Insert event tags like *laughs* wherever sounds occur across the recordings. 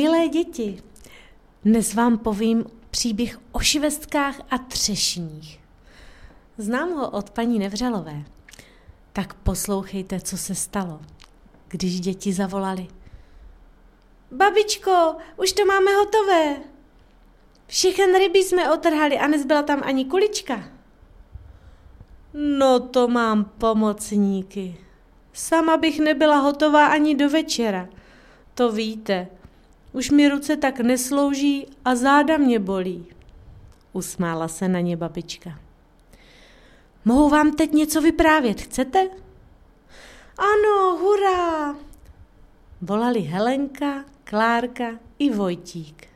Milé děti, dnes vám povím příběh o švestkách a třešních. Znám ho od paní Nevřelové. Tak poslouchejte, co se stalo, když děti zavolali. Babičko, už to máme hotové. Všechen ryby jsme otrhali a nezbyla tam ani kulička. No to mám pomocníky. Sama bych nebyla hotová ani do večera. To víte, už mi ruce tak neslouží a záda mě bolí. Usmála se na ně babička. Mohu vám teď něco vyprávět, chcete? Ano, hurá! Volali Helenka, Klárka i Vojtík.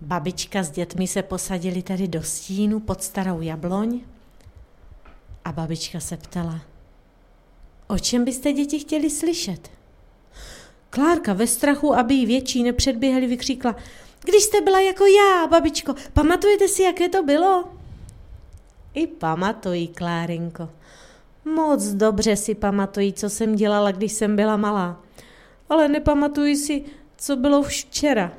Babička s dětmi se posadili tady do stínu pod starou jabloň a babička se ptala, o čem byste děti chtěli slyšet? Klárka ve strachu, aby jí větší nepředběhli, vykříkla, když jste byla jako já, babičko, pamatujete si, jaké to bylo? I pamatuji, Klárinko. Moc dobře si pamatuji, co jsem dělala, když jsem byla malá. Ale nepamatuji si, co bylo včera.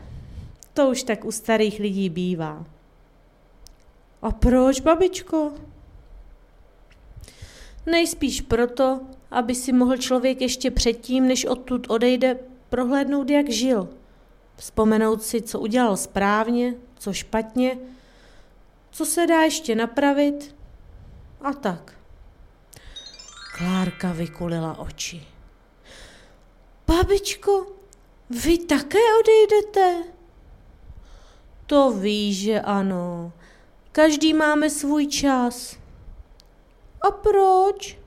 To už tak u starých lidí bývá. A proč, babičko? Nejspíš proto, aby si mohl člověk ještě předtím, než odtud odejde, prohlédnout, jak žil. Vzpomenout si, co udělal správně, co špatně, co se dá ještě napravit a tak. Klárka vykulila oči. Babičko, vy také odejdete? To víš, že ano. Každý máme svůj čas. A proč?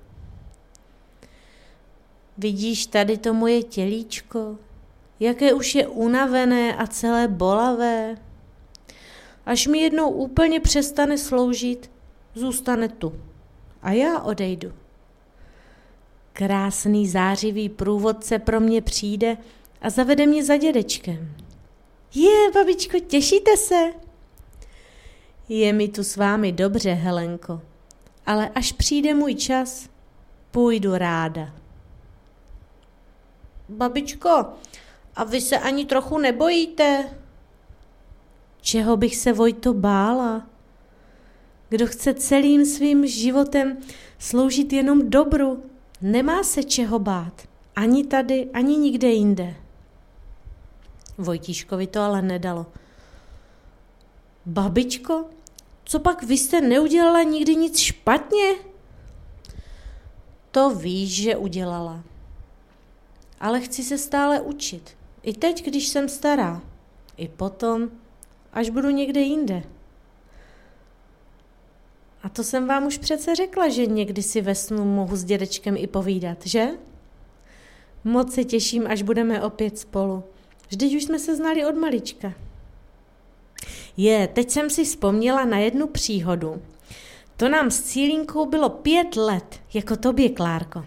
Vidíš tady to moje tělíčko, jaké už je unavené a celé bolavé. Až mi jednou úplně přestane sloužit, zůstane tu. A já odejdu. Krásný zářivý průvodce pro mě přijde a zavede mě za dědečkem. Je, babičko, těšíte se? Je mi tu s vámi dobře, Helenko, ale až přijde můj čas, půjdu ráda. Babičko, a vy se ani trochu nebojíte? Čeho bych se Vojto bála? Kdo chce celým svým životem sloužit jenom dobru, nemá se čeho bát. Ani tady, ani nikde jinde. Vojtíškovi to ale nedalo. Babičko, co pak vy jste neudělala nikdy nic špatně? To víš, že udělala. Ale chci se stále učit. I teď, když jsem stará. I potom, až budu někde jinde. A to jsem vám už přece řekla, že někdy si ve snu mohu s dědečkem i povídat, že? Moc se těším, až budeme opět spolu. Vždyť už jsme se znali od malička. Je, teď jsem si vzpomněla na jednu příhodu. To nám s Cílinkou bylo pět let, jako tobě, Klárko.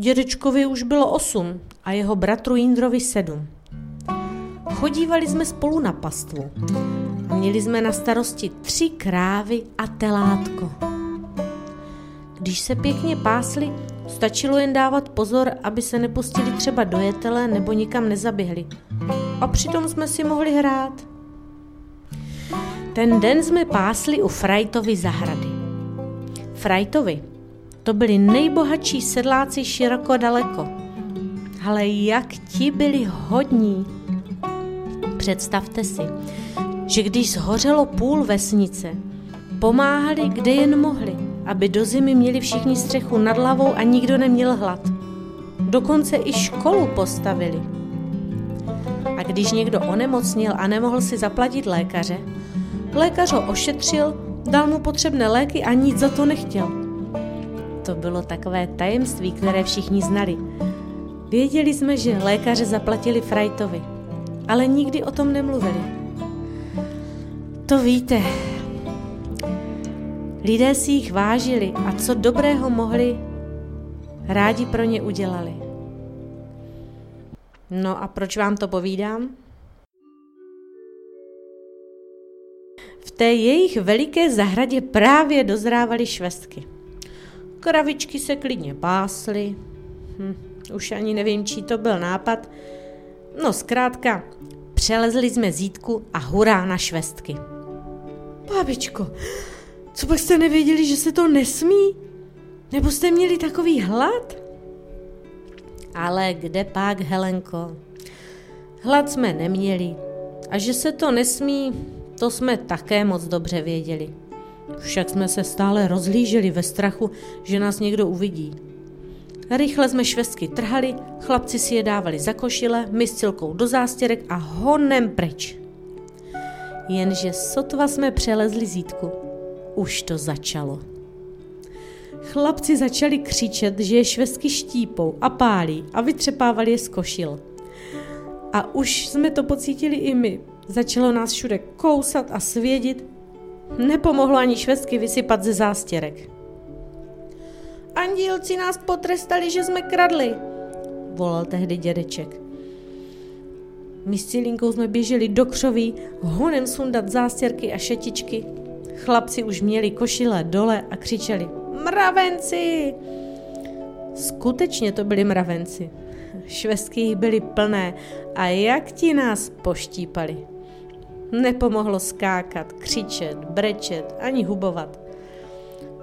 Dědečkovi už bylo osm a jeho bratru Jindrovi sedm. Chodívali jsme spolu na pastvu. Měli jsme na starosti tři krávy a telátko. Když se pěkně pásli, stačilo jen dávat pozor, aby se nepustili třeba do jetele nebo nikam nezaběhli. A přitom jsme si mohli hrát. Ten den jsme pásli u Frajtovy zahrady. Frajtovi to byli nejbohatší sedláci široko daleko. Ale jak ti byli hodní. Představte si, že když zhořelo půl vesnice, pomáhali, kde jen mohli, aby do zimy měli všichni střechu nad hlavou a nikdo neměl hlad. Dokonce i školu postavili. A když někdo onemocnil a nemohl si zaplatit lékaře, lékař ho ošetřil, dal mu potřebné léky a nic za to nechtěl. To bylo takové tajemství, které všichni znali. Věděli jsme, že lékaře zaplatili Frajtovi, ale nikdy o tom nemluvili. to víte. Lidé si jich vážili a co dobrého mohli, rádi pro ně udělali. No a proč vám to povídám? V té jejich veliké zahradě právě dozrávaly švestky. Kravičky se klidně pásly. Hm, už ani nevím, čí to byl nápad. No zkrátka, přelezli jsme zítku a hurá na švestky. Babičko, co pak jste nevěděli, že se to nesmí? Nebo jste měli takový hlad? Ale kde pak, Helenko? Hlad jsme neměli. A že se to nesmí, to jsme také moc dobře věděli. Však jsme se stále rozhlíželi ve strachu, že nás někdo uvidí. Rychle jsme švestky trhali, chlapci si je dávali za košile, my s Cilkou do zástěrek a honem pryč. Jenže sotva jsme přelezli zítku. Už to začalo. Chlapci začali křičet, že je švestky štípou a pálí a vytřepávali je z košil. A už jsme to pocítili i my. Začalo nás všude kousat a svědit. Nepomohlo ani švestky vysypat ze zástěrek. Andílci nás potrestali, že jsme kradli, volal tehdy dědeček. My s Cilinkou jsme běželi do křoví, honem sundat zástěrky a šetičky. Chlapci už měli košile dole a křičeli Mravenci! Skutečně to byli mravenci. Švestky jich byly plné a jak ti nás poštípali. Nepomohlo skákat, křičet, brečet ani hubovat.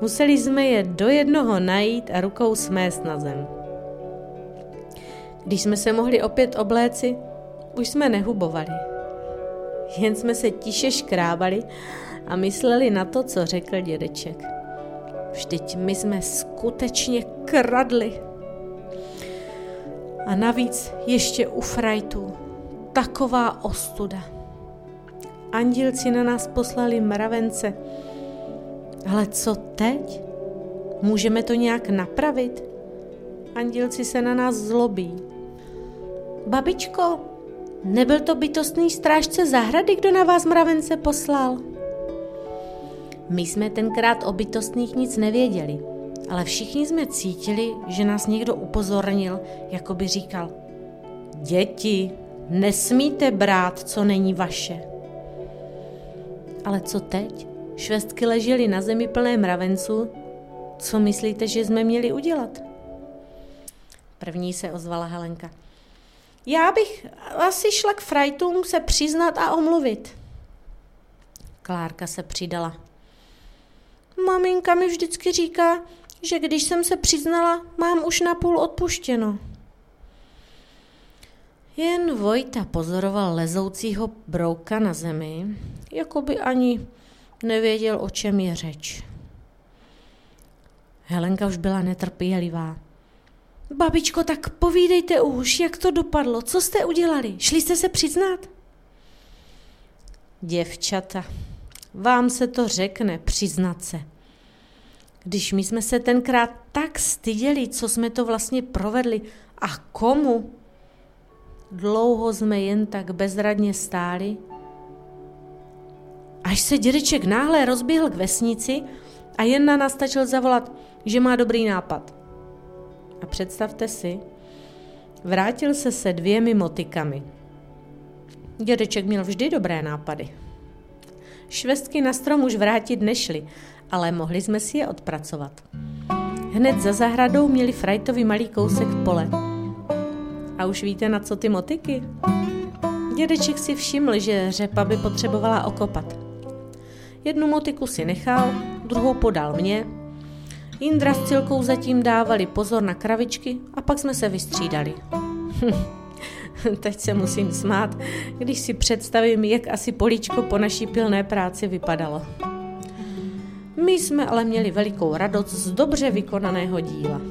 Museli jsme je do jednoho najít a rukou smést na zem. Když jsme se mohli opět obléci, už jsme nehubovali. Jen jsme se tiše škrábali a mysleli na to, co řekl dědeček. Vždyť my jsme skutečně kradli. A navíc ještě u frajtů. Taková ostuda. Andilci na nás poslali mravence. Ale co teď? Můžeme to nějak napravit? Andilci se na nás zlobí. Babičko, nebyl to bytostný strážce zahrady, kdo na vás mravence poslal? My jsme tenkrát o bytostných nic nevěděli, ale všichni jsme cítili, že nás někdo upozornil, jako by říkal, děti, nesmíte brát, co není vaše. Ale co teď? Švestky ležely na zemi plné mravenců. Co myslíte, že jsme měli udělat? První se ozvala Helenka. Já bych asi šla k frajtům se přiznat a omluvit. Klárka se přidala. Maminka mi vždycky říká, že když jsem se přiznala, mám už napůl odpuštěno. Jen Vojta pozoroval lezoucího brouka na zemi, jako by ani nevěděl, o čem je řeč. Helenka už byla netrpělivá. Babičko, tak povídejte už, jak to dopadlo, co jste udělali, šli jste se přiznat? Děvčata, vám se to řekne, přiznat se. Když my jsme se tenkrát tak styděli, co jsme to vlastně provedli a komu, dlouho jsme jen tak bezradně stáli, až se dědeček náhle rozběhl k vesnici a jen na nás stačil zavolat, že má dobrý nápad. A představte si, vrátil se se dvěmi motikami. Dědeček měl vždy dobré nápady. Švestky na strom už vrátit nešly, ale mohli jsme si je odpracovat. Hned za zahradou měli frajtový malý kousek pole. A už víte, na co ty motiky? Dědeček si všiml, že řepa by potřebovala okopat. Jednu motiku si nechal, druhou podal mě. Jindra s Cilkou zatím dávali pozor na kravičky a pak jsme se vystřídali. *laughs* Teď se musím smát, když si představím, jak asi políčko po naší pilné práci vypadalo. My jsme ale měli velikou radost z dobře vykonaného díla.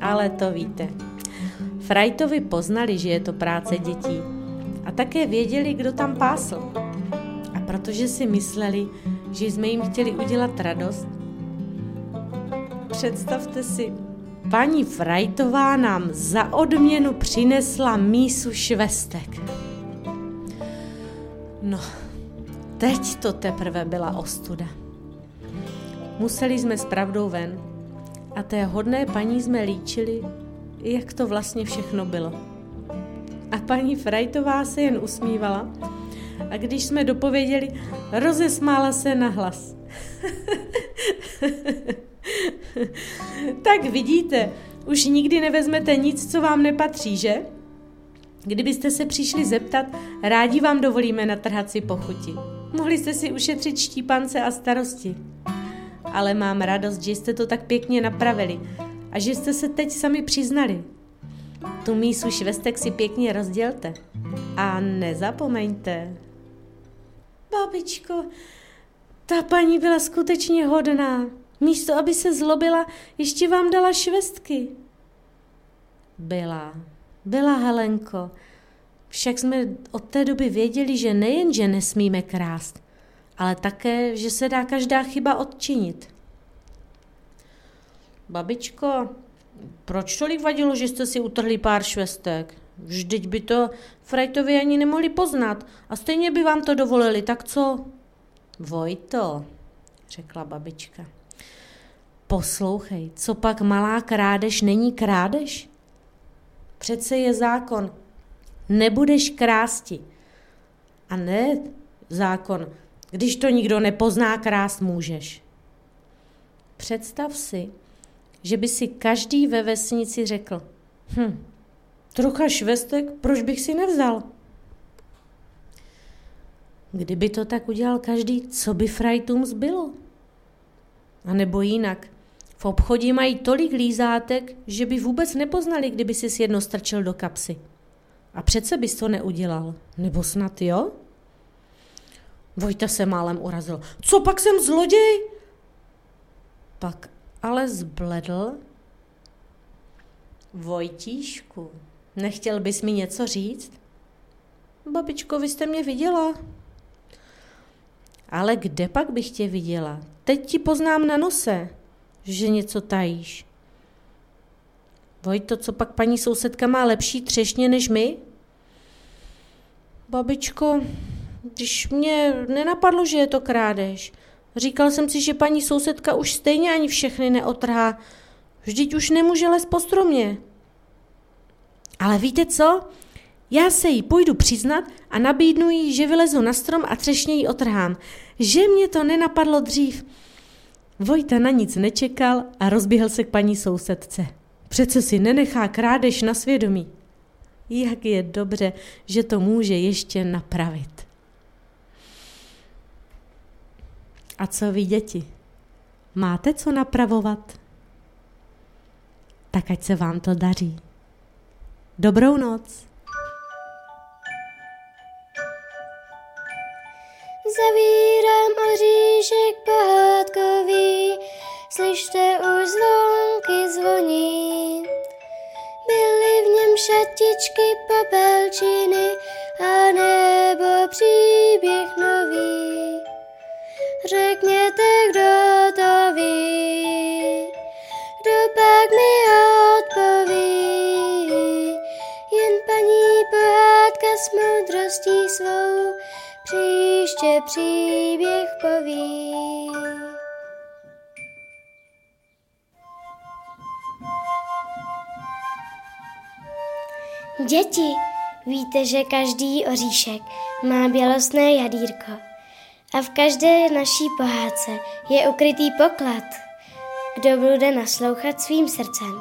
Ale to víte, Frajtovi poznali, že je to práce dětí a také věděli, kdo tam pásl. A protože si mysleli, že jsme jim chtěli udělat radost, představte si, paní Frajtová nám za odměnu přinesla mísu švestek. No, teď to teprve byla ostuda. Museli jsme s pravdou ven a té hodné paní jsme líčili, jak to vlastně všechno bylo. A paní Frajtová se jen usmívala a když jsme dopověděli, rozesmála se na hlas. *laughs* tak vidíte, už nikdy nevezmete nic, co vám nepatří, že? Kdybyste se přišli zeptat, rádi vám dovolíme natrhat si pochuti. Mohli jste si ušetřit štípance a starosti. Ale mám radost, že jste to tak pěkně napravili a že jste se teď sami přiznali. Tu mísu švestek si pěkně rozdělte. A nezapomeňte. Babičko, ta paní byla skutečně hodná. Místo, aby se zlobila, ještě vám dala švestky. Byla, byla Helenko. Však jsme od té doby věděli, že nejen, že nesmíme krást, ale také, že se dá každá chyba odčinit. Babičko, proč tolik vadilo, že jste si utrhli pár švestek? Vždyť by to Frajtovi ani nemohli poznat a stejně by vám to dovolili, tak co? Vojto, řekla babička. Poslouchej, co pak malá krádež není krádež? Přece je zákon, nebudeš krásti. A ne zákon, když to nikdo nepozná, krást můžeš. Představ si, že by si každý ve vesnici řekl, hm, trocha švestek, proč bych si nevzal? Kdyby to tak udělal každý, co by frajtům zbylo? A nebo jinak, v obchodě mají tolik lízátek, že by vůbec nepoznali, kdyby si jedno strčil do kapsy. A přece bys to neudělal. Nebo snad jo? Vojta se málem urazil. Co pak jsem zloděj? Pak ale zbledl. Vojtíšku, nechtěl bys mi něco říct? Babičko, vy jste mě viděla. Ale kde pak bych tě viděla? Teď ti poznám na nose, že něco tajíš. Vojto, co pak paní sousedka má lepší třešně než my? Babičko, když mě nenapadlo, že je to krádež. Říkal jsem si, že paní sousedka už stejně ani všechny neotrhá. Vždyť už nemůže les po stromě. Ale víte co? Já se jí půjdu přiznat a nabídnu jí, že vylezu na strom a třešně jí otrhám. Že mě to nenapadlo dřív. Vojta na nic nečekal a rozběhl se k paní sousedce. Přece si nenechá krádež na svědomí. Jak je dobře, že to může ještě napravit. A co vy, děti? Máte co napravovat? Tak ať se vám to daří. Dobrou noc. Zavírám oříšek pohádkový, slyšte už zvonky zvoní. Byly v něm šatičky popelčiny a nebo příběh nový. Moudrostí svou příště příběh poví. Děti, víte, že každý oříšek má bělostné jadírko a v každé naší pohádce je ukrytý poklad. Kdo bude naslouchat svým srdcem,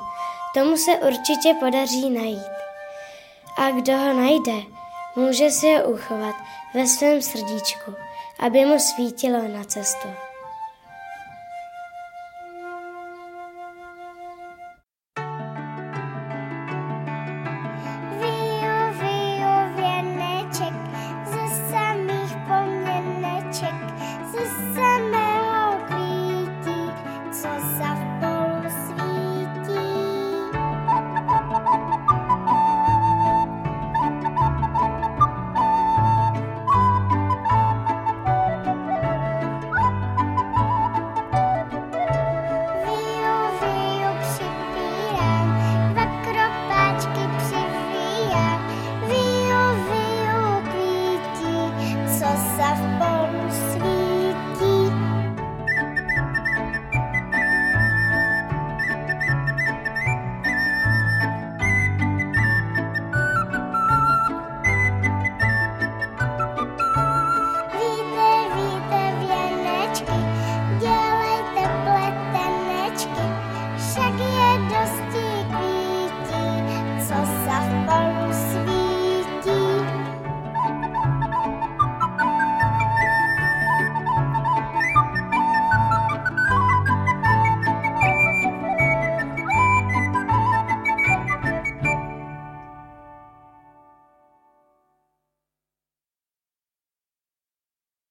tomu se určitě podaří najít. A kdo ho najde, může si ho uchovat ve svém srdíčku, aby mu svítilo na cestu.